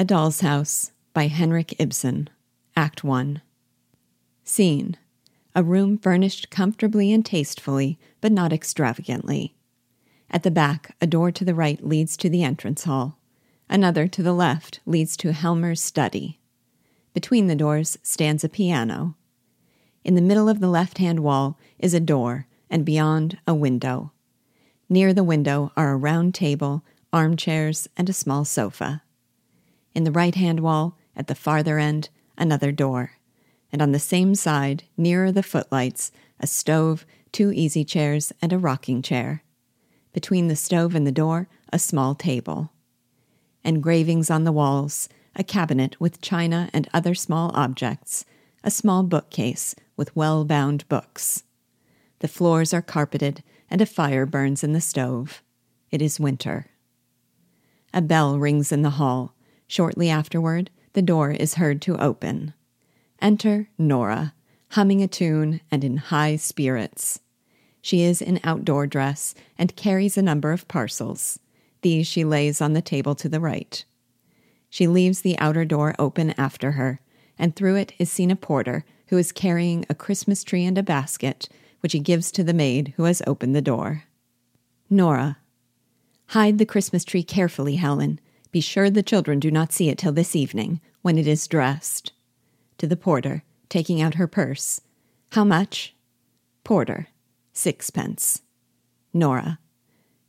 A Doll's House by Henrik Ibsen, Act 1. Scene A room furnished comfortably and tastefully, but not extravagantly. At the back, a door to the right leads to the entrance hall. Another to the left leads to Helmer's study. Between the doors stands a piano. In the middle of the left hand wall is a door, and beyond, a window. Near the window are a round table, armchairs, and a small sofa. In the right hand wall, at the farther end, another door. And on the same side, nearer the footlights, a stove, two easy chairs, and a rocking chair. Between the stove and the door, a small table. Engravings on the walls, a cabinet with china and other small objects, a small bookcase with well bound books. The floors are carpeted, and a fire burns in the stove. It is winter. A bell rings in the hall. Shortly afterward, the door is heard to open. Enter Nora, humming a tune and in high spirits. She is in outdoor dress and carries a number of parcels. These she lays on the table to the right. She leaves the outer door open after her, and through it is seen a porter who is carrying a Christmas tree and a basket, which he gives to the maid who has opened the door. Nora. Hide the Christmas tree carefully, Helen. Be sure the children do not see it till this evening, when it is dressed. To the porter, taking out her purse. How much? Porter. Sixpence. Nora.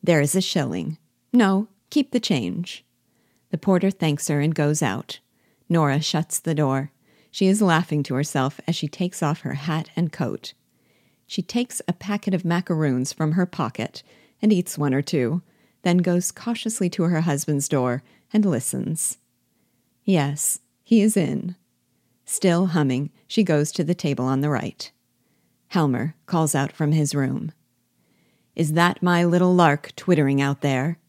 There is a shilling. No, keep the change. The porter thanks her and goes out. Nora shuts the door. She is laughing to herself as she takes off her hat and coat. She takes a packet of macaroons from her pocket and eats one or two, then goes cautiously to her husband's door and listens. Yes, he is in. Still humming, she goes to the table on the right. Helmer calls out from his room. Is that my little lark twittering out there?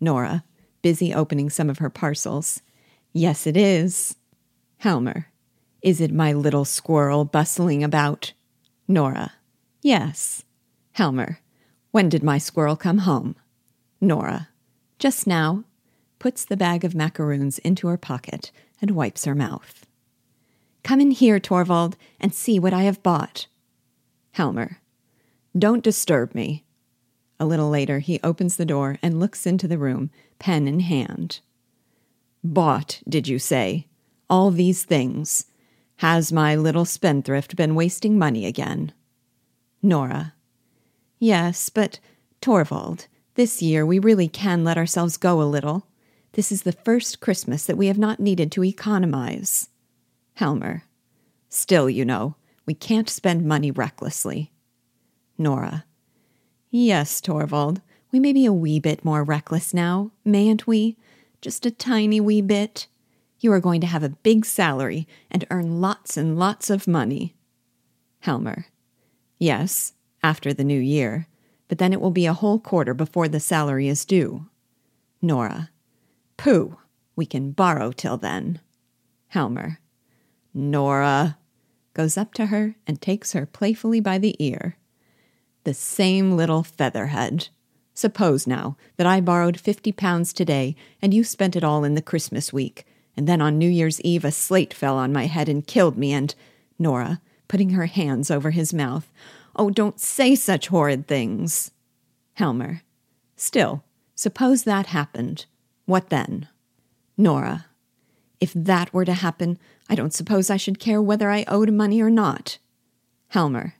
Nora, busy opening some of her parcels. Yes, it is. Helmer. Is it my little squirrel bustling about? Nora. Yes. Helmer. When did my squirrel come home? Nora. Just now. Puts the bag of macaroons into her pocket and wipes her mouth. Come in here, Torvald, and see what I have bought. Helmer. Don't disturb me. A little later, he opens the door and looks into the room, pen in hand. Bought, did you say? All these things. Has my little spendthrift been wasting money again? Nora. Yes, but, Torvald, this year we really can let ourselves go a little. This is the first Christmas that we have not needed to economize. Helmer. Still, you know, we can't spend money recklessly. Nora. Yes, Torvald, we may be a wee bit more reckless now, mayn't we? Just a tiny wee bit. You are going to have a big salary and earn lots and lots of money. Helmer. Yes, after the new year, but then it will be a whole quarter before the salary is due. Nora. Pooh, we can borrow till then. Helmer. Nora. Goes up to her and takes her playfully by the ear. The same little featherhead. Suppose now that I borrowed fifty pounds today and you spent it all in the Christmas week, and then on New Year's Eve a slate fell on my head and killed me, and Nora, putting her hands over his mouth, Oh, don't say such horrid things. Helmer. Still, suppose that happened. What then? Nora. If that were to happen, I don't suppose I should care whether I owed money or not. Helmer.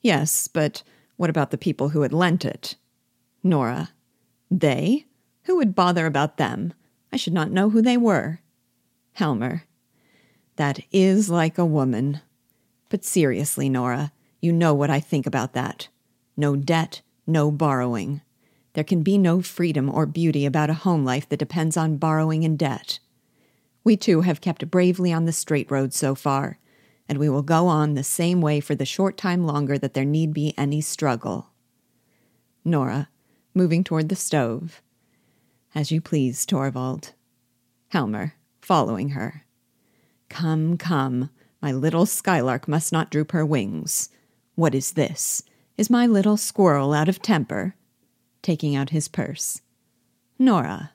Yes, but what about the people who had lent it? Nora. They? Who would bother about them? I should not know who they were. Helmer. That is like a woman. But seriously, Nora, you know what I think about that. No debt, no borrowing. There can be no freedom or beauty about a home life that depends on borrowing and debt. We too have kept bravely on the straight road so far, and we will go on the same way for the short time longer that there need be any struggle. Nora, moving toward the stove. As you please, Torvald. Helmer, following her. Come, come, my little skylark must not droop her wings. What is this? Is my little squirrel out of temper? Taking out his purse. Nora,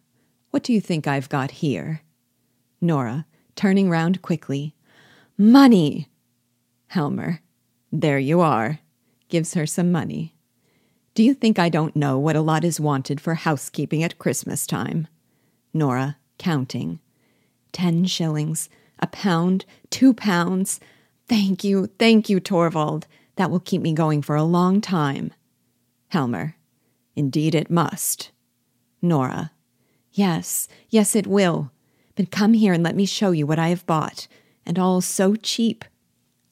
what do you think I've got here? Nora, turning round quickly. Money! Helmer, there you are. Gives her some money. Do you think I don't know what a lot is wanted for housekeeping at Christmas time? Nora, counting. Ten shillings, a pound, two pounds. Thank you, thank you, Torvald. That will keep me going for a long time. Helmer, indeed it must. Nora, yes, yes, it will. But come here and let me show you what I have bought, and all so cheap.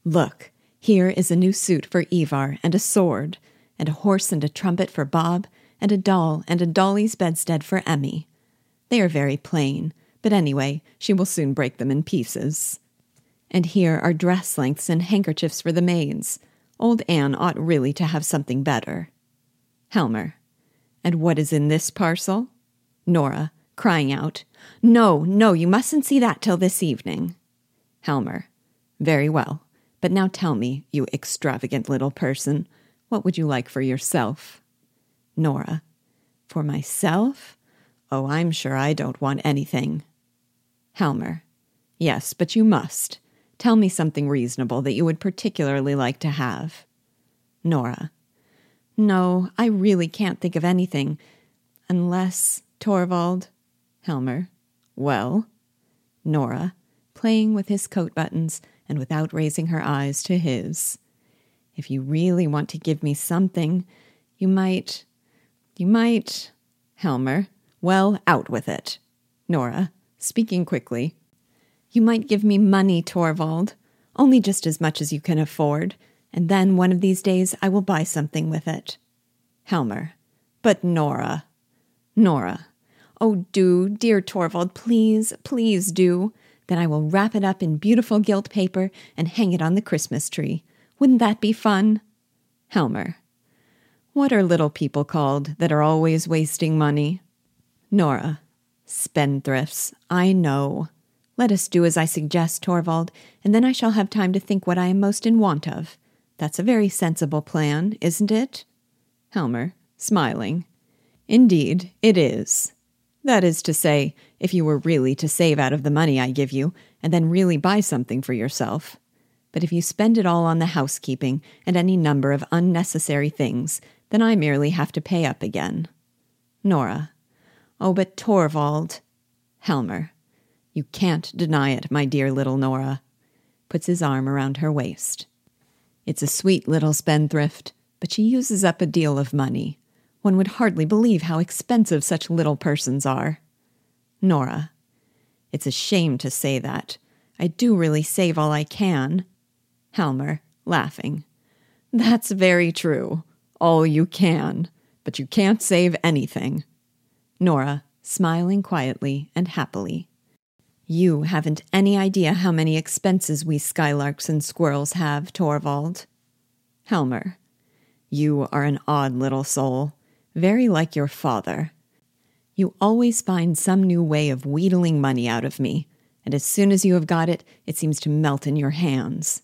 Look, here is a new suit for Ivar, and a sword, and a horse and a trumpet for Bob, and a doll and a dolly's bedstead for Emmy. They are very plain, but anyway, she will soon break them in pieces. And here are dress lengths and handkerchiefs for the maids. Old Anne ought really to have something better. Helmer. And what is in this parcel? Nora, crying out, No, no, you mustn't see that till this evening. Helmer. Very well. But now tell me, you extravagant little person, what would you like for yourself? Nora. For myself? Oh, I'm sure I don't want anything. Helmer. Yes, but you must. Tell me something reasonable that you would particularly like to have. Nora. No, I really can't think of anything. Unless, Torvald. Helmer. Well? Nora, playing with his coat buttons and without raising her eyes to his. If you really want to give me something, you might. You might. Helmer. Well, out with it. Nora, speaking quickly. You might give me money, Torvald. Only just as much as you can afford and then one of these days I will buy something with it. Helmer. But Nora. Nora. Oh, do, dear Torvald, please, please do. Then I will wrap it up in beautiful gilt paper and hang it on the Christmas tree. Wouldn't that be fun? Helmer. What are little people called that are always wasting money? Nora. Spendthrifts, I know. Let us do as I suggest, Torvald, and then I shall have time to think what I am most in want of. That's a very sensible plan, isn't it? Helmer, smiling. Indeed, it is. That is to say, if you were really to save out of the money I give you, and then really buy something for yourself. But if you spend it all on the housekeeping and any number of unnecessary things, then I merely have to pay up again. Nora. Oh, but Torvald. Helmer. You can't deny it, my dear little Nora. Puts his arm around her waist. It's a sweet little spendthrift, but she uses up a deal of money. One would hardly believe how expensive such little persons are. Nora. It's a shame to say that. I do really save all I can. Helmer, laughing. That's very true. All you can. But you can't save anything. Nora, smiling quietly and happily. You haven't any idea how many expenses we skylarks and squirrels have, Torvald. Helmer, you are an odd little soul, very like your father. You always find some new way of wheedling money out of me, and as soon as you have got it, it seems to melt in your hands.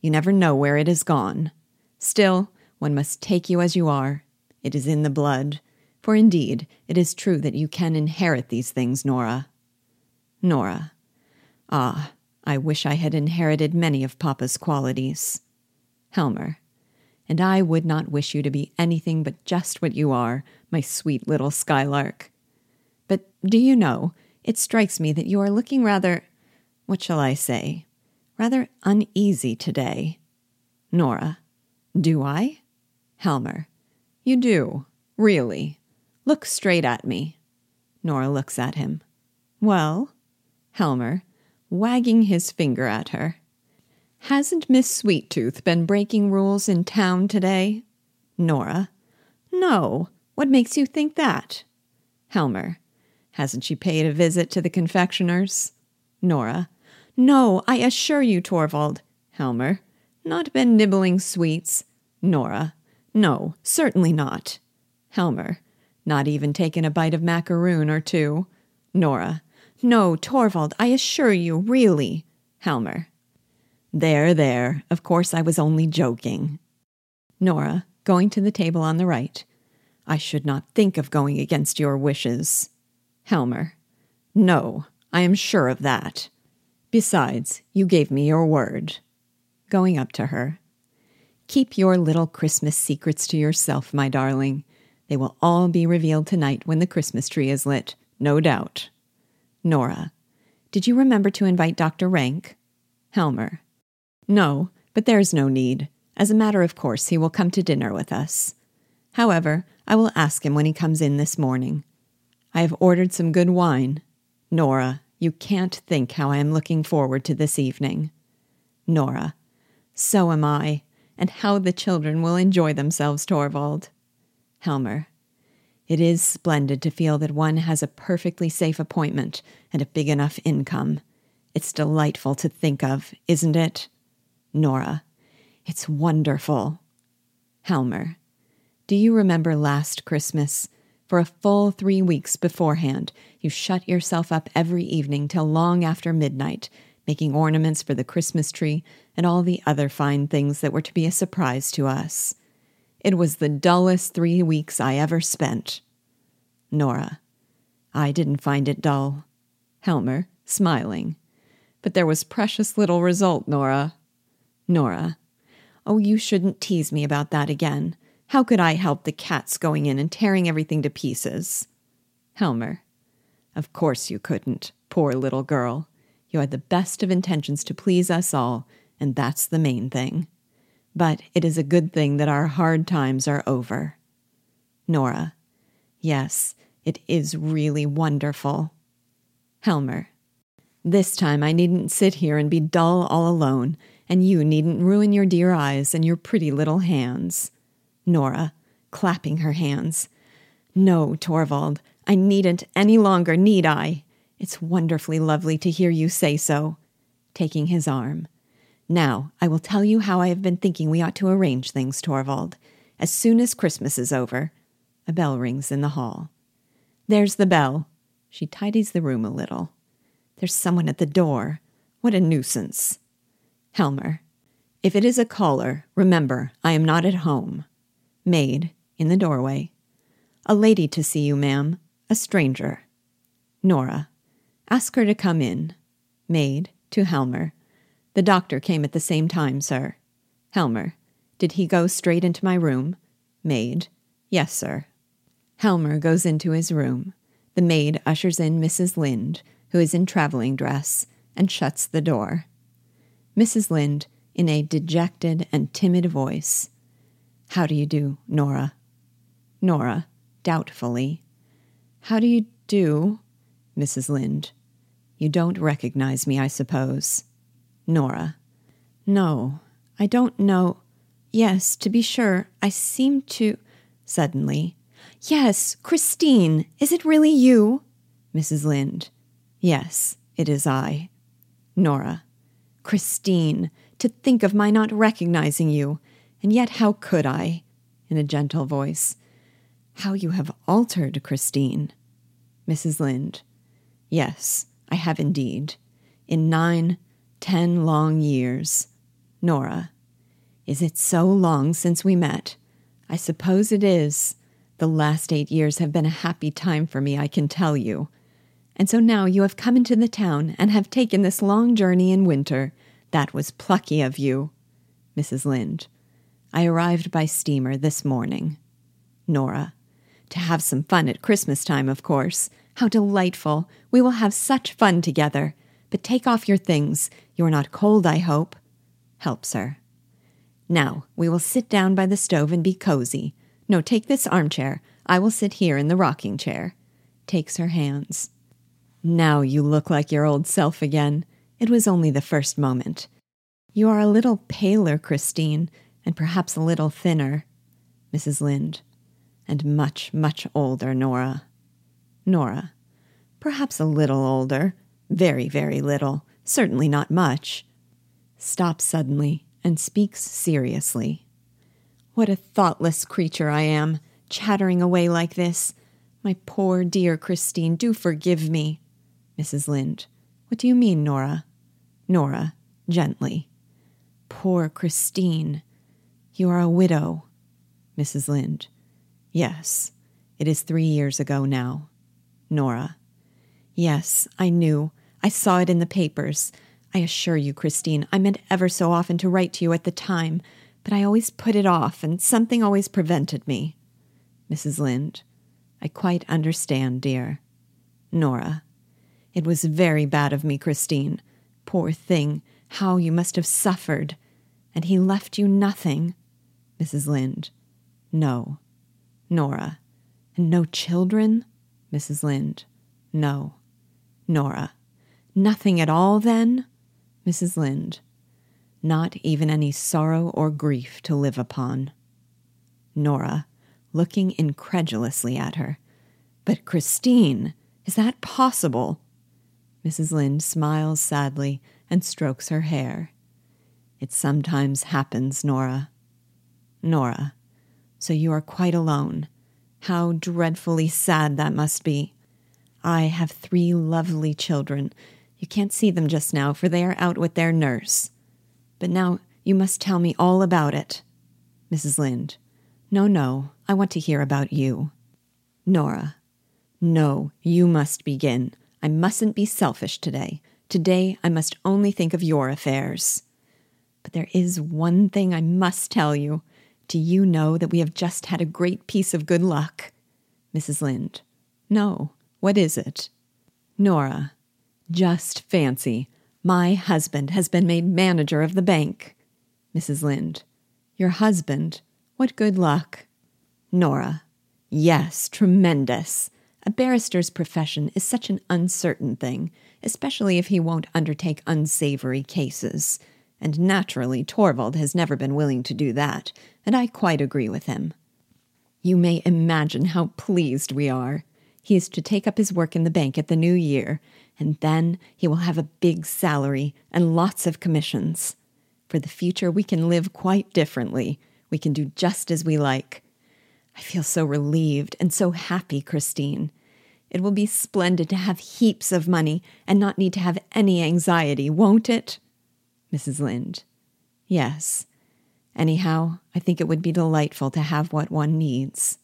You never know where it has gone. Still, one must take you as you are. It is in the blood. For indeed, it is true that you can inherit these things, Nora. Nora. Ah, I wish I had inherited many of Papa's qualities. Helmer. And I would not wish you to be anything but just what you are, my sweet little skylark. But do you know, it strikes me that you are looking rather, what shall I say, rather uneasy today. Nora. Do I? Helmer. You do, really. Look straight at me. Nora looks at him. Well? Helmer, wagging his finger at her. Hasn't Miss Sweet-Tooth been breaking rules in town today? Nora. No. What makes you think that? Helmer. Hasn't she paid a visit to the confectioner's? Nora. No, I assure you, Torvald. Helmer. Not been nibbling sweets? Nora. No, certainly not. Helmer. Not even taken a bite of macaroon or two? Nora. No, Torvald, I assure you, really. Helmer. There, there. Of course I was only joking. Nora, going to the table on the right. I should not think of going against your wishes. Helmer. No, I am sure of that. Besides, you gave me your word. Going up to her. Keep your little Christmas secrets to yourself, my darling. They will all be revealed tonight when the Christmas tree is lit, no doubt. Nora. Did you remember to invite Dr. Rank? Helmer. No, but there is no need. As a matter of course, he will come to dinner with us. However, I will ask him when he comes in this morning. I have ordered some good wine. Nora, you can't think how I am looking forward to this evening. Nora, so am I, and how the children will enjoy themselves, Torvald. Helmer, it is splendid to feel that one has a perfectly safe appointment and a big enough income. It's delightful to think of, isn't it? Nora, it's wonderful. Helmer, do you remember last Christmas? For a full three weeks beforehand, you shut yourself up every evening till long after midnight, making ornaments for the Christmas tree and all the other fine things that were to be a surprise to us. It was the dullest three weeks I ever spent. Nora. I didn't find it dull. Helmer, smiling. But there was precious little result, Nora. Nora. Oh, you shouldn't tease me about that again. How could I help the cats going in and tearing everything to pieces? Helmer. Of course you couldn't, poor little girl. You had the best of intentions to please us all, and that's the main thing but it is a good thing that our hard times are over. Nora. Yes, it is really wonderful. Helmer. This time I needn't sit here and be dull all alone, and you needn't ruin your dear eyes and your pretty little hands. Nora, clapping her hands. No, Torvald, I needn't any longer, need I? It's wonderfully lovely to hear you say so. Taking his arm. Now, I will tell you how I have been thinking we ought to arrange things, Torvald. As soon as Christmas is over. A bell rings in the hall. There's the bell. She tidies the room a little. There's someone at the door. What a nuisance. Helmer. If it is a caller, remember, I am not at home. Maid, in the doorway. A lady to see you, ma'am. A stranger. Nora. Ask her to come in. Maid, to Helmer. The doctor came at the same time, sir. Helmer. Did he go straight into my room? Maid. Yes, sir. Helmer goes into his room. The maid ushers in Mrs. Linde, who is in traveling dress, and shuts the door. Mrs. Linde, in a dejected and timid voice. How do you do, Nora? Nora, doubtfully. How do you do? Mrs. Linde. You don't recognize me, I suppose. Nora. No, I don't know. Yes, to be sure, I seem to. Suddenly. Yes, Christine, is it really you? Mrs. Linde. Yes, it is I. Nora. Christine, to think of my not recognizing you. And yet, how could I? In a gentle voice. How you have altered, Christine. Mrs. Linde. Yes, I have indeed. In nine, Ten long years. Nora. Is it so long since we met? I suppose it is. The last eight years have been a happy time for me, I can tell you. And so now you have come into the town and have taken this long journey in winter. That was plucky of you. Mrs. Linde. I arrived by steamer this morning. Nora. To have some fun at Christmas time, of course. How delightful. We will have such fun together. But take off your things. You're not cold, I hope. Helps her. Now, we will sit down by the stove and be cozy. No, take this armchair. I will sit here in the rocking chair. Takes her hands. Now you look like your old self again. It was only the first moment. You are a little paler, Christine, and perhaps a little thinner. Mrs. Linde. And much, much older, Nora. Nora. Perhaps a little older. Very, very little. Certainly not much. Stops suddenly and speaks seriously. What a thoughtless creature I am, chattering away like this. My poor dear Christine, do forgive me. Mrs. Linde. What do you mean, Nora? Nora, gently. Poor Christine. You are a widow. Mrs. Linde. Yes, it is three years ago now. Nora. Yes, I knew. I saw it in the papers. I assure you, Christine, I meant ever so often to write to you at the time, but I always put it off, and something always prevented me. Mrs. Linde, I quite understand, dear. Nora, it was very bad of me, Christine. Poor thing, how you must have suffered. And he left you nothing. Mrs. Linde, no. Nora, and no children? Mrs. Linde, no. Nora, nothing at all then? Mrs. Linde, not even any sorrow or grief to live upon. Nora, looking incredulously at her. But Christine, is that possible? Mrs. Linde smiles sadly and strokes her hair. It sometimes happens, Nora. Nora, so you are quite alone. How dreadfully sad that must be. I have three lovely children. You can't see them just now, for they are out with their nurse. But now you must tell me all about it. Mrs. Linde. No, no, I want to hear about you. Nora. No, you must begin. I mustn't be selfish today. Today I must only think of your affairs. But there is one thing I must tell you. Do you know that we have just had a great piece of good luck? Mrs. Linde. No. What is it? Nora. Just fancy. My husband has been made manager of the bank. Mrs. Linde. Your husband? What good luck. Nora. Yes, tremendous. A barrister's profession is such an uncertain thing, especially if he won't undertake unsavory cases. And naturally, Torvald has never been willing to do that, and I quite agree with him. You may imagine how pleased we are. He is to take up his work in the bank at the new year, and then he will have a big salary and lots of commissions. For the future, we can live quite differently. We can do just as we like. I feel so relieved and so happy, Christine. It will be splendid to have heaps of money and not need to have any anxiety, won't it? Mrs. Linde. Yes. Anyhow, I think it would be delightful to have what one needs.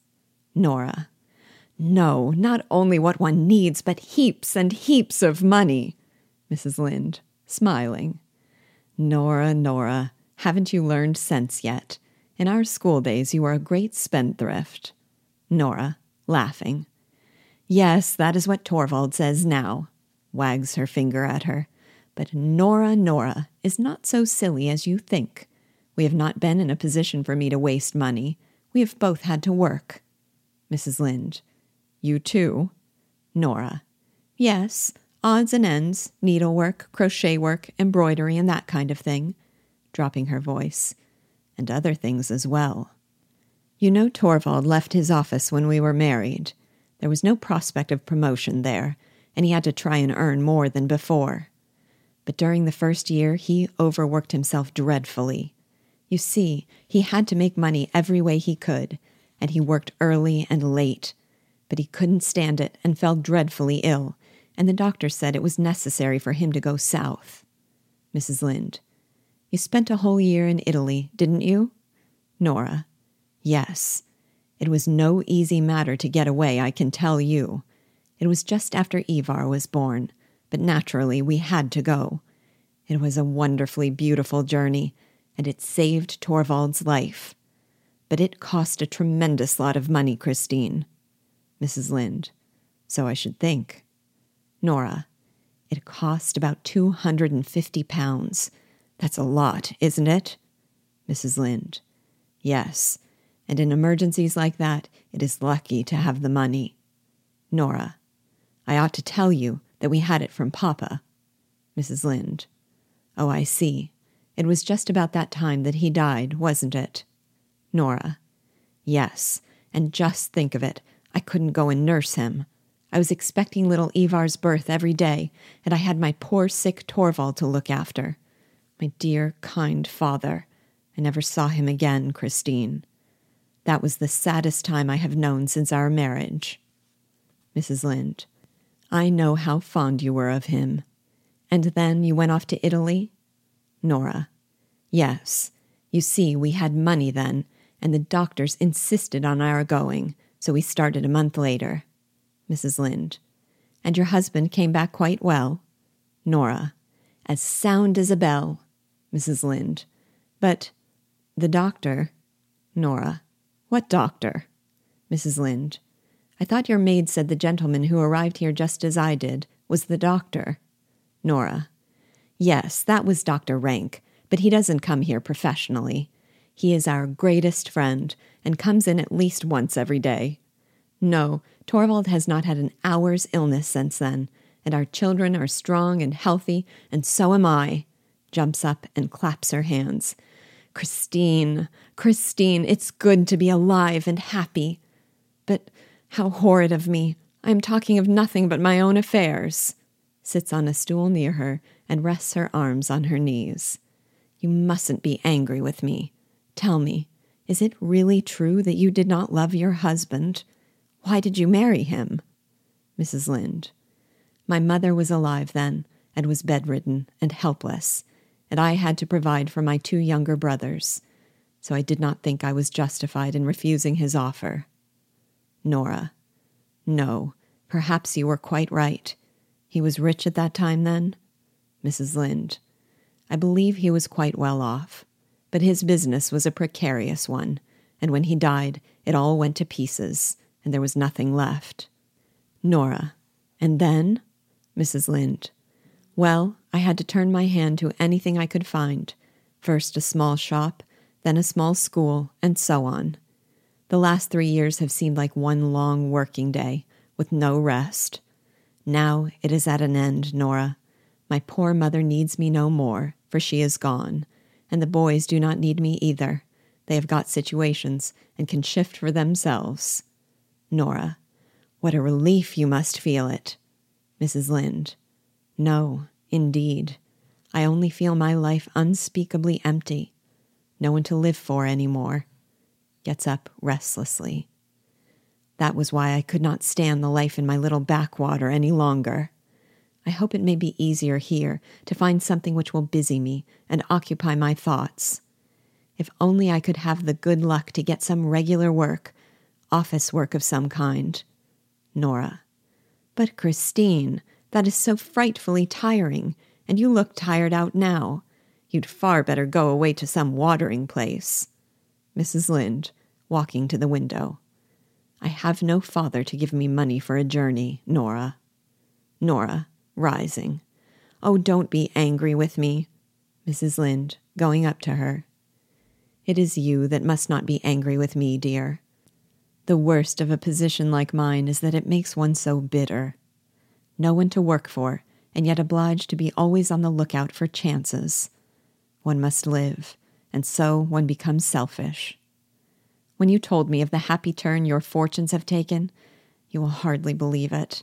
Nora. No, not only what one needs, but heaps and heaps of money. Mrs. Linde, smiling. Nora, Nora, haven't you learned sense yet? In our school days, you were a great spendthrift. Nora, laughing. Yes, that is what Torvald says now, wags her finger at her. But Nora, Nora is not so silly as you think. We have not been in a position for me to waste money. We have both had to work. Mrs. Linde, you too? Nora, yes, odds and ends, needlework, crochet work, embroidery, and that kind of thing, dropping her voice, and other things as well. You know, Torvald left his office when we were married. There was no prospect of promotion there, and he had to try and earn more than before. But during the first year, he overworked himself dreadfully. You see, he had to make money every way he could, and he worked early and late. But he couldn't stand it and fell dreadfully ill, and the doctor said it was necessary for him to go south. Mrs. Linde, you spent a whole year in Italy, didn't you? Nora, yes. It was no easy matter to get away, I can tell you. It was just after Ivar was born, but naturally we had to go. It was a wonderfully beautiful journey, and it saved Torvald's life. But it cost a tremendous lot of money, Christine. Mrs. Linde. So I should think. Nora. It cost about two hundred and fifty pounds. That's a lot, isn't it? Mrs. Linde. Yes, and in emergencies like that, it is lucky to have the money. Nora. I ought to tell you that we had it from Papa. Mrs. Linde. Oh, I see. It was just about that time that he died, wasn't it? Nora. Yes, and just think of it. I couldn't go and nurse him. I was expecting little Ivar's birth every day, and I had my poor sick Torvald to look after. My dear, kind father. I never saw him again, Christine. That was the saddest time I have known since our marriage. Mrs. Linde. I know how fond you were of him. And then you went off to Italy? Nora. Yes. You see, we had money then, and the doctors insisted on our going, so we started a month later. Mrs. Linde. And your husband came back quite well? Nora. As sound as a bell. Mrs. Linde. But the doctor. Nora. What doctor? Mrs. Linde. I thought your maid said the gentleman who arrived here just as I did was the doctor. Nora. Yes, that was Dr. Rank, but he doesn't come here professionally. He is our greatest friend and comes in at least once every day. No, Torvald has not had an hour's illness since then, and our children are strong and healthy, and so am I. Jumps up and claps her hands. Christine, Christine, it's good to be alive and happy. But how horrid of me. I am talking of nothing but my own affairs. Sits on a stool near her and rests her arms on her knees. You mustn't be angry with me. Tell me, is it really true that you did not love your husband? Why did you marry him? Mrs. Linde. My mother was alive then and was bedridden and helpless, and I had to provide for my two younger brothers, so I did not think I was justified in refusing his offer. Nora. No, perhaps you were quite right. He was rich at that time then? Mrs. Linde. I believe he was quite well off, but his business was a precarious one, and when he died, it all went to pieces, and there was nothing left. Nora. And then? Mrs. Linde. Well, I had to turn my hand to anything I could find. First a small shop, then a small school, and so on. The last three years have seemed like one long working day, with no rest. Now it is at an end, Nora. My poor mother needs me no more, for she is gone, and the boys do not need me either. They have got situations and can shift for themselves. Nora. What a relief you must feel it. Mrs. Linde. No, indeed. I only feel my life unspeakably empty. No one to live for any more gets up restlessly. That was why I could not stand the life in my little backwater any longer. I hope it may be easier here to find something which will busy me and occupy my thoughts. If only I could have the good luck to get some regular work, office work of some kind. Nora. But, Christine, that is so frightfully tiring, and you look tired out now. You'd far better go away to some watering place. Mrs. Linde, walking to the window. I have no father to give me money for a journey, Nora. Nora, rising. Oh, don't be angry with me. Mrs. Linde, going up to her. It is you that must not be angry with me, dear. The worst of a position like mine is that it makes one so bitter. No one to work for, and yet obliged to be always on the lookout for chances. One must live, and so one becomes selfish. When you told me of the happy turn your fortunes have taken, you will hardly believe it.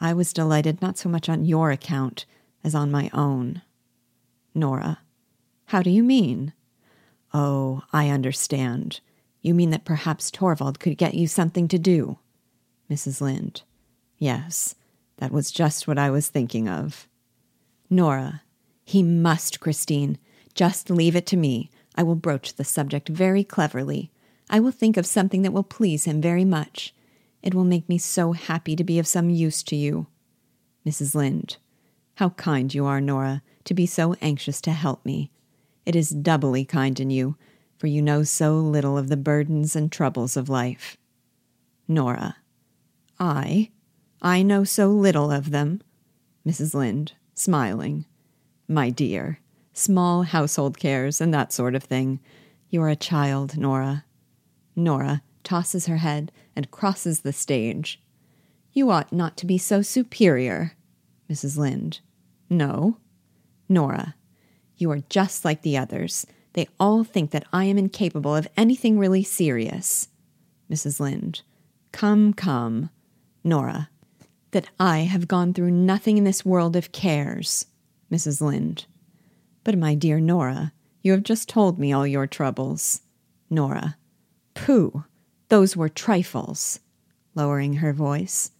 I was delighted not so much on your account as on my own. Nora. How do you mean? Oh, I understand. You mean that perhaps Torvald could get you something to do. Mrs. Linde. Yes, that was just what I was thinking of. Nora. He must, Christine. Just leave it to me. I will broach the subject very cleverly. I will think of something that will please him very much. It will make me so happy to be of some use to you. Mrs. Linde. How kind you are, Nora, to be so anxious to help me. It is doubly kind in you, for you know so little of the burdens and troubles of life. Nora. I? I know so little of them. Mrs. Linde, smiling. My dear, small household cares, and that sort of thing. You are a child, Nora. Nora tosses her head and crosses the stage. You ought not to be so superior. Mrs. Linde. No. Nora. You are just like the others. They all think that I am incapable of anything really serious. Mrs. Linde. Come, come. Nora. That I have gone through nothing in this world of cares. Mrs. Linde. But, my dear Nora, you have just told me all your troubles. Nora. Pooh! Those were trifles. Lowering her voice.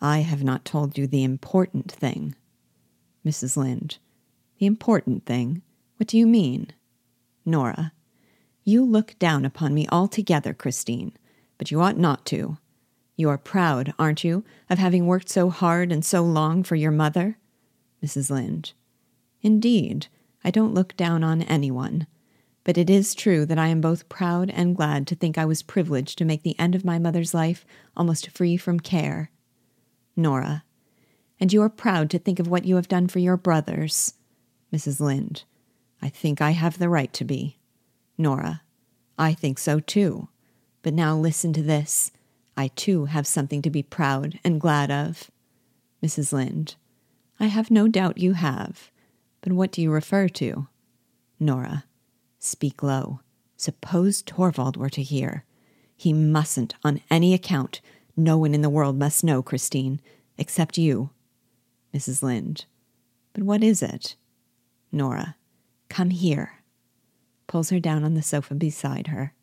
I have not told you the important thing. Mrs. Linde. The important thing? What do you mean? Nora. You look down upon me altogether, Christine, but you ought not to. You are proud, aren't you, of having worked so hard and so long for your mother? Mrs. Linde. Indeed, I don't look down on anyone. But it is true that I am both proud and glad to think I was privileged to make the end of my mother's life almost free from care. Nora. And you are proud to think of what you have done for your brothers. Mrs. Linde. I think I have the right to be. Nora. I think so too. But now listen to this. I too have something to be proud and glad of. Mrs. Linde. I have no doubt you have. But what do you refer to? Nora. Speak low. Suppose Torvald were to hear. He mustn't, on any account. No one in the world must know, Christine, except you. Mrs. Linde. But what is it? Nora. Come here. Pulls her down on the sofa beside her.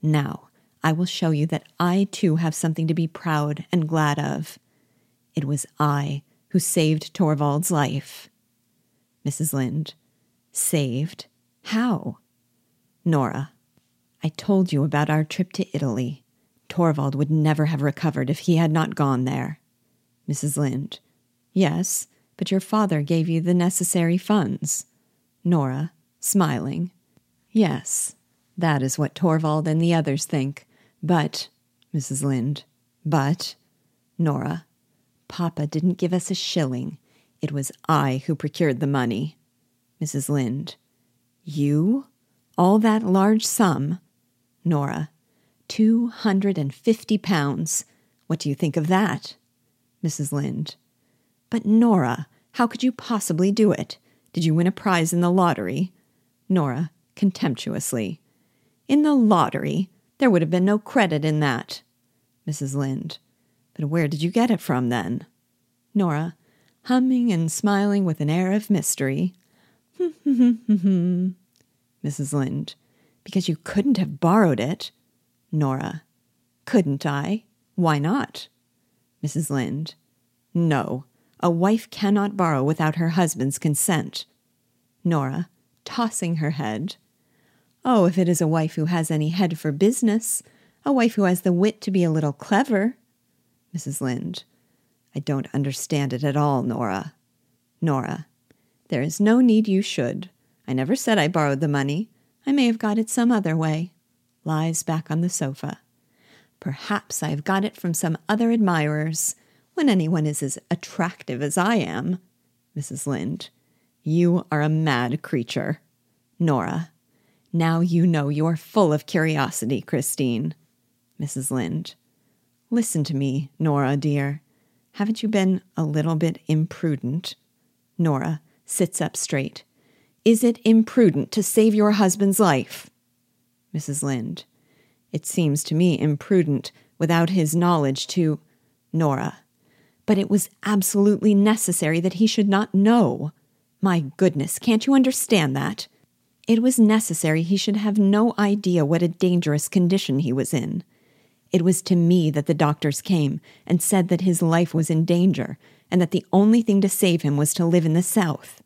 Now, I will show you that I too have something to be proud and glad of. It was I who saved Torvald's life. Mrs. Linde. Saved? How? Nora. I told you about our trip to Italy. Torvald would never have recovered if he had not gone there. Mrs. Linde. Yes, but your father gave you the necessary funds. Nora, smiling. Yes, that is what Torvald and the others think. But, Mrs. Linde, but, Nora, Papa didn't give us a shilling. It was I who procured the money. Mrs. Linde, you? All that large sum? Nora, two hundred and fifty pounds. What do you think of that? Mrs. Linde, but Nora, how could you possibly do it? Did you win a prize in the lottery? Nora, contemptuously. In the lottery? There would have been no credit in that. Mrs. Linde. But where did you get it from then? Nora, humming and smiling with an air of mystery. Mrs. Linde. Because you couldn't have borrowed it. Nora. Couldn't I? Why not? Mrs. Linde. No, a wife cannot borrow without her husband's consent. Nora, tossing her head. Oh, if it is a wife who has any head for business, a wife who has the wit to be a little clever. Mrs. Linde. I don't understand it at all, Nora. Nora. There is no need you should. I never said I borrowed the money. I may have got it some other way. Lies back on the sofa. Perhaps I have got it from some other admirers. When anyone is as attractive as I am. Mrs. Linde. You are a mad creature. Nora. Now you know you are full of curiosity, Christine. Mrs. Linde. Listen to me, Nora, dear. Haven't you been a little bit imprudent? Nora sits up straight. Is it imprudent to save your husband's life? Mrs. Linde. It seems to me imprudent without his knowledge to. Nora. But it was absolutely necessary that he should not know. My goodness, can't you understand that? It was necessary he should have no idea what a dangerous condition he was in. It was to me that the doctors came and said that his life was in danger and that the only thing to save him was to live in the South.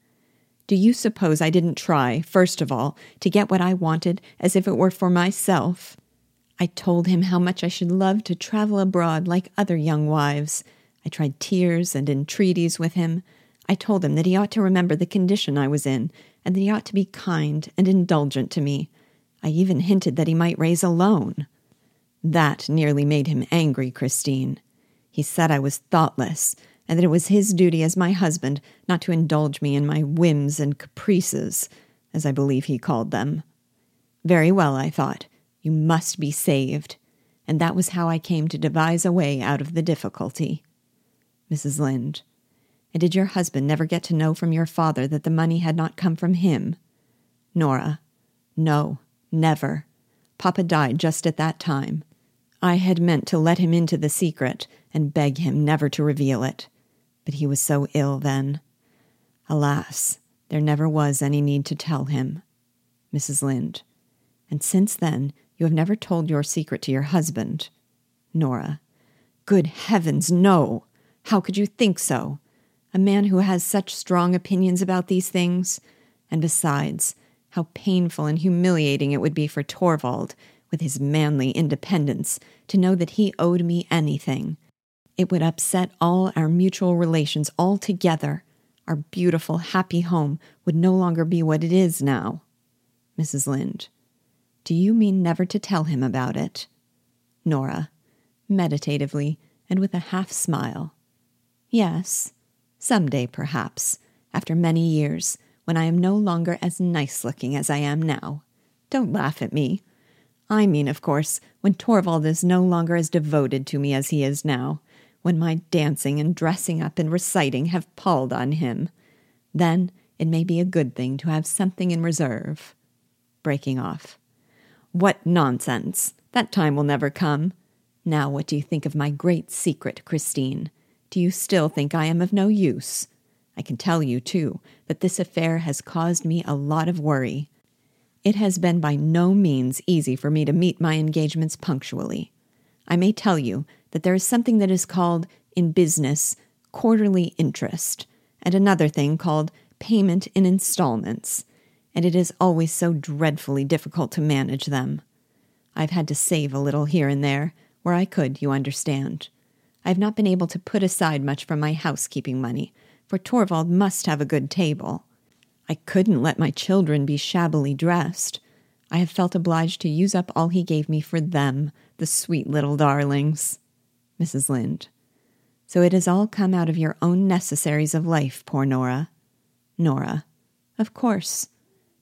Do you suppose I didn't try, first of all, to get what I wanted as if it were for myself? I told him how much I should love to travel abroad like other young wives. I tried tears and entreaties with him. I told him that he ought to remember the condition I was in, and that he ought to be kind and indulgent to me. I even hinted that he might raise a loan. That nearly made him angry, Christine. He said I was thoughtless, and that it was his duty as my husband not to indulge me in my whims and caprices, as I believe he called them. Very well, I thought. You must be saved. And that was how I came to devise a way out of the difficulty. Mrs. Linde. And did your husband never get to know from your father that the money had not come from him? Nora. No, never. Papa died just at that time. I had meant to let him into the secret and beg him never to reveal it, but he was so ill then. Alas, there never was any need to tell him. Mrs. Linde. And since then, you have never told your secret to your husband. Nora. Good heavens, no! How could you think so? A man who has such strong opinions about these things? And besides, how painful and humiliating it would be for Torvald with his manly independence, to know that he owed me anything. It would upset all our mutual relations altogether. Our beautiful, happy home would no longer be what it is now. Mrs. Linde. Do you mean never to tell him about it? Nora, meditatively and with a half smile. Yes, some day perhaps, after many years, when I am no longer as nice looking as I am now. Don't laugh at me. I mean, of course, when Torvald is no longer as devoted to me as he is now, when my dancing and dressing up and reciting have palled on him. Then it may be a good thing to have something in reserve. Breaking off. What nonsense! That time will never come. Now, what do you think of my great secret, Christine? Do you still think I am of no use? I can tell you, too, that this affair has caused me a lot of worry. It has been by no means easy for me to meet my engagements punctually. I may tell you that there is something that is called, in business, quarterly interest, and another thing called payment in installments, and it is always so dreadfully difficult to manage them. I've had to save a little here and there, where I could, you understand. I have not been able to put aside much from my housekeeping money, for Torvald must have a good table. I couldn't let my children be shabbily dressed. I have felt obliged to use up all he gave me for them, the sweet little darlings. Mrs. Linde. So it has all come out of your own necessaries of life, poor Nora. Nora. Of course.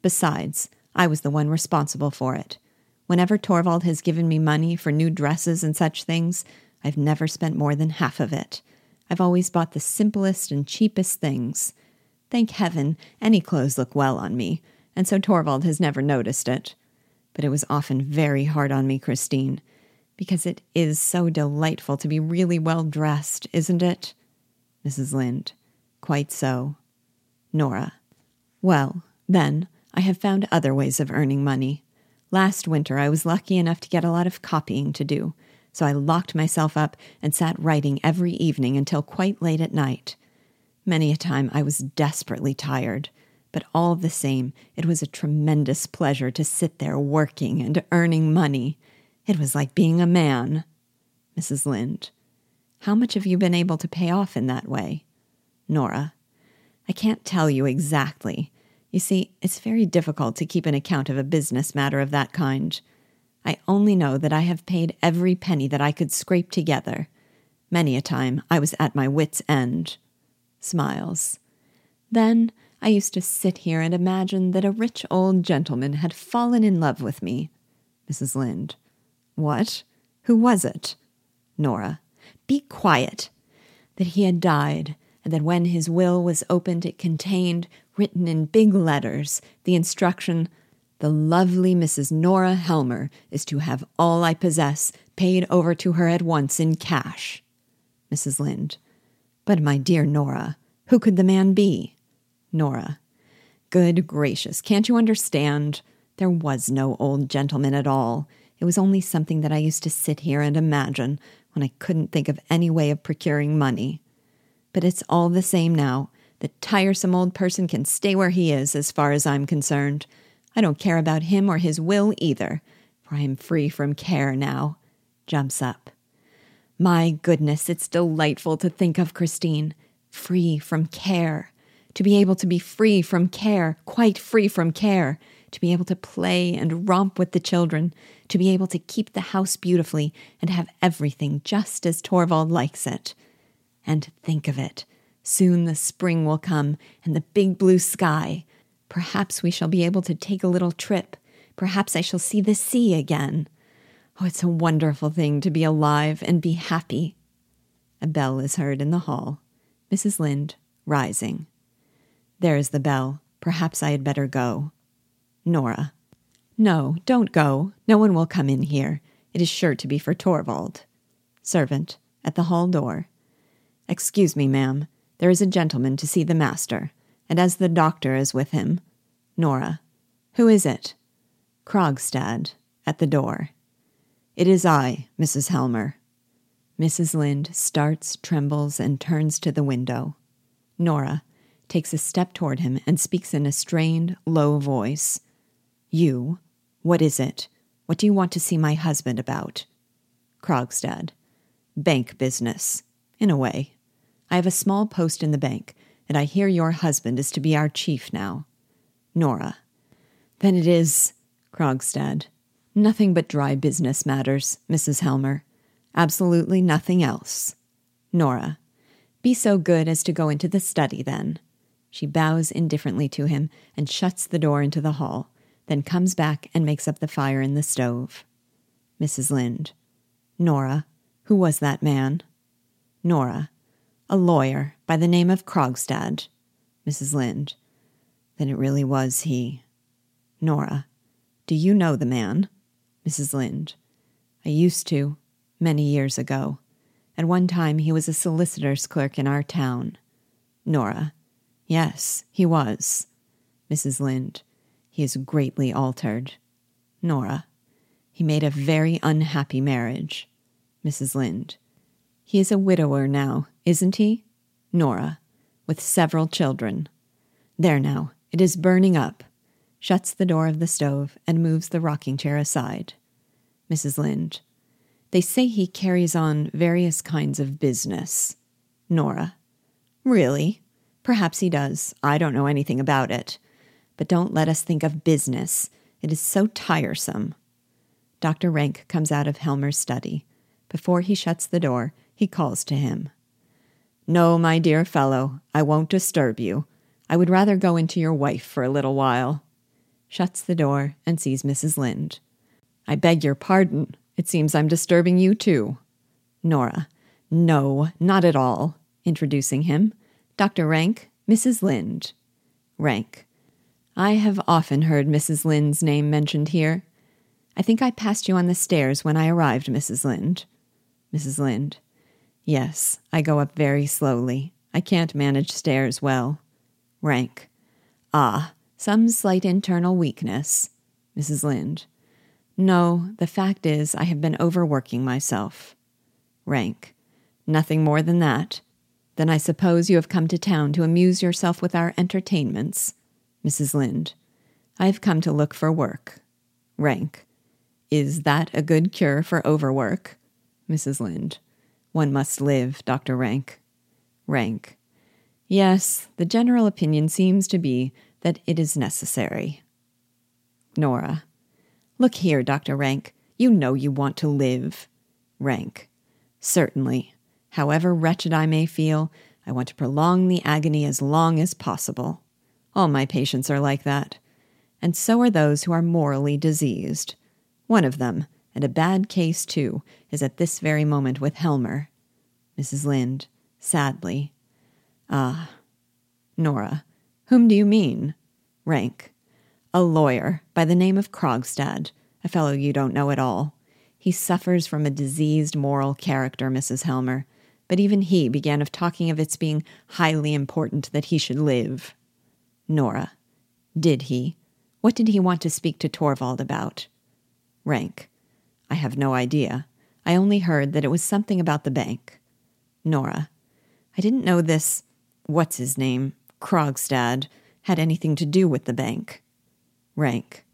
Besides, I was the one responsible for it. Whenever Torvald has given me money for new dresses and such things, I've never spent more than half of it. I've always bought the simplest and cheapest things. Thank heaven, any clothes look well on me, and so Torvald has never noticed it. But it was often very hard on me, Christine, because it is so delightful to be really well dressed, isn't it? Mrs. Linde. Quite so. Nora. Well, then, I have found other ways of earning money. Last winter, I was lucky enough to get a lot of copying to do, so I locked myself up and sat writing every evening until quite late at night. Many a time I was desperately tired, but all the same, it was a tremendous pleasure to sit there working and earning money. It was like being a man. Mrs. Linde. How much have you been able to pay off in that way? Nora. I can't tell you exactly. You see, it's very difficult to keep an account of a business matter of that kind. I only know that I have paid every penny that I could scrape together. Many a time I was at my wits' end smiles. Then I used to sit here and imagine that a rich old gentleman had fallen in love with me. Mrs. Linde. What? Who was it? Nora. Be quiet. That he had died, and that when his will was opened, it contained, written in big letters, the instruction The lovely Mrs. Nora Helmer is to have all I possess paid over to her at once in cash. Mrs. Linde. But, my dear Nora, who could the man be? Nora. Good gracious, can't you understand? There was no old gentleman at all. It was only something that I used to sit here and imagine when I couldn't think of any way of procuring money. But it's all the same now. The tiresome old person can stay where he is, as far as I'm concerned. I don't care about him or his will either, for I am free from care now. Jumps up. My goodness, it's delightful to think of Christine free from care. To be able to be free from care, quite free from care. To be able to play and romp with the children. To be able to keep the house beautifully and have everything just as Torvald likes it. And think of it. Soon the spring will come and the big blue sky. Perhaps we shall be able to take a little trip. Perhaps I shall see the sea again. Oh, it's a wonderful thing to be alive and be happy. A bell is heard in the hall. Mrs. Linde, rising. There is the bell. Perhaps I had better go. Nora. No, don't go. No one will come in here. It is sure to be for Torvald. Servant, at the hall door. Excuse me, ma'am. There is a gentleman to see the master, and as the doctor is with him. Nora. Who is it? Krogstad, at the door. It is I, Mrs. Helmer. Mrs. Linde starts, trembles, and turns to the window. Nora takes a step toward him and speaks in a strained, low voice. You? What is it? What do you want to see my husband about? Krogstad. Bank business. In a way. I have a small post in the bank. and I hear your husband is to be our chief now. Nora. Then it is Krogstad. Nothing but dry business matters, Mrs. Helmer. Absolutely nothing else. Nora. Be so good as to go into the study, then. She bows indifferently to him and shuts the door into the hall, then comes back and makes up the fire in the stove. Mrs. Linde. Nora. Who was that man? Nora. A lawyer by the name of Krogstad. Mrs. Linde. Then it really was he. Nora. Do you know the man? Mrs. Linde. I used to, many years ago. At one time he was a solicitor's clerk in our town. Nora. Yes, he was. Mrs. Linde. He is greatly altered. Nora. He made a very unhappy marriage. Mrs. Linde. He is a widower now, isn't he? Nora. With several children. There now, it is burning up shuts the door of the stove, and moves the rocking chair aside. Mrs. Linde. They say he carries on various kinds of business. Nora. Really? Perhaps he does. I don't know anything about it. But don't let us think of business. It is so tiresome. Dr. Rank comes out of Helmer's study. Before he shuts the door, he calls to him. No, my dear fellow, I won't disturb you. I would rather go into your wife for a little while shuts the door, and sees Mrs. Linde. I beg your pardon. It seems I'm disturbing you too. Nora. No, not at all. Introducing him. Dr. Rank, Mrs. Linde. Rank. I have often heard Mrs. Linde's name mentioned here. I think I passed you on the stairs when I arrived, Mrs. Linde. Mrs. Linde. Yes, I go up very slowly. I can't manage stairs well. Rank. Ah, some slight internal weakness. Mrs. Linde. No, the fact is, I have been overworking myself. Rank. Nothing more than that. Then I suppose you have come to town to amuse yourself with our entertainments. Mrs. Linde. I have come to look for work. Rank. Is that a good cure for overwork? Mrs. Linde. One must live, Dr. Rank. Rank. Yes, the general opinion seems to be that it is necessary. Nora. Look here, Dr. Rank. You know you want to live. Rank. Certainly. However wretched I may feel, I want to prolong the agony as long as possible. All my patients are like that. And so are those who are morally diseased. One of them, and a bad case too, is at this very moment with Helmer. Mrs. Linde, sadly. Ah. Nora. Whom do you mean? Rank. A lawyer by the name of Krogstad, a fellow you don't know at all. He suffers from a diseased moral character, Mrs. Helmer, but even he began of talking of its being highly important that he should live. Nora. Did he? What did he want to speak to Torvald about? Rank. I have no idea. I only heard that it was something about the bank. Nora. I didn't know this. What's his name? Krogstad had anything to do with the bank. Rank.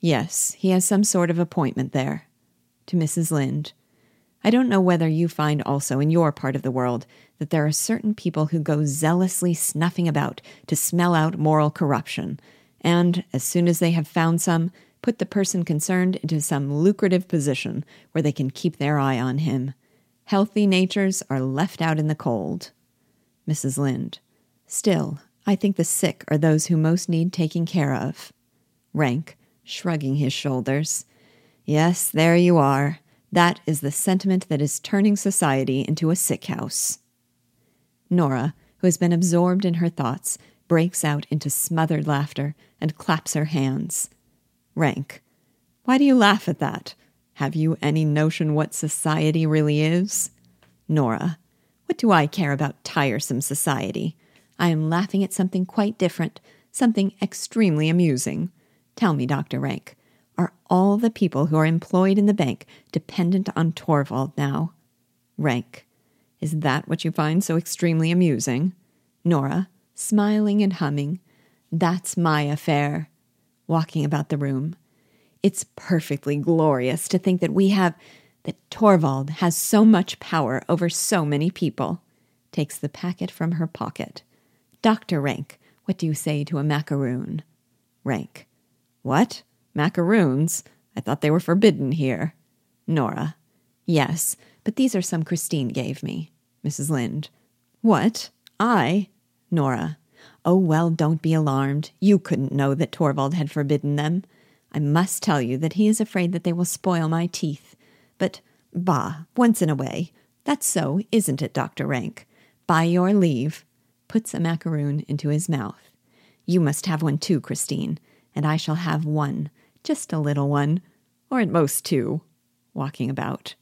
Yes, he has some sort of appointment there. To Mrs. Linde. I don't know whether you find also in your part of the world that there are certain people who go zealously snuffing about to smell out moral corruption, and, as soon as they have found some, put the person concerned into some lucrative position where they can keep their eye on him. Healthy natures are left out in the cold. Mrs. Linde. Still, I think the sick are those who most need taking care of. Rank, shrugging his shoulders. Yes, there you are. That is the sentiment that is turning society into a sick house. Nora, who has been absorbed in her thoughts, breaks out into smothered laughter and claps her hands. Rank, why do you laugh at that? Have you any notion what society really is? Nora, what do I care about tiresome society? I am laughing at something quite different, something extremely amusing. Tell me, Dr. Rank, are all the people who are employed in the bank dependent on Torvald now? Rank, is that what you find so extremely amusing? Nora, smiling and humming, that's my affair. Walking about the room. It's perfectly glorious to think that we have, that Torvald has so much power over so many people. Takes the packet from her pocket. Dr. Rank, what do you say to a macaroon? Rank. What? Macaroons? I thought they were forbidden here. Nora. Yes, but these are some Christine gave me. Mrs. Linde. What? I? Nora. Oh, well, don't be alarmed. You couldn't know that Torvald had forbidden them. I must tell you that he is afraid that they will spoil my teeth. But, bah, once in a way. That's so, isn't it, Dr. Rank? By your leave. Puts a macaroon into his mouth. You must have one too, Christine, and I shall have one, just a little one, or at most two. Walking about.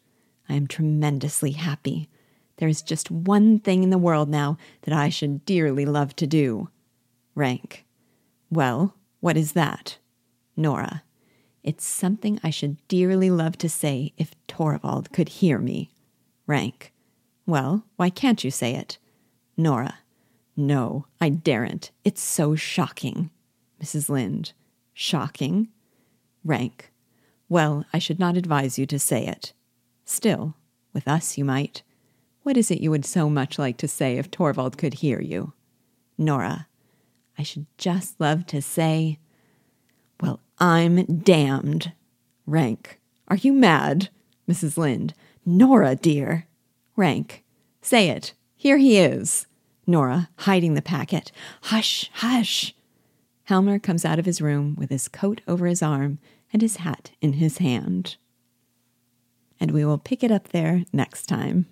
I am tremendously happy. There is just one thing in the world now that I should dearly love to do. Rank. Well, what is that? Nora. It's something I should dearly love to say if Torvald could hear me. Rank. Well, why can't you say it? Nora. No, I daren't. It's so shocking. Mrs. Linde. Shocking? Rank. Well, I should not advise you to say it. Still, with us you might. What is it you would so much like to say if Torvald could hear you? Nora. I should just love to say, Well, I'm damned. Rank. Are you mad? Mrs. Linde. Nora, dear. Rank. Say it. Here he is. Nora, hiding the packet. Hush, hush. Helmer comes out of his room with his coat over his arm and his hat in his hand. And we will pick it up there next time.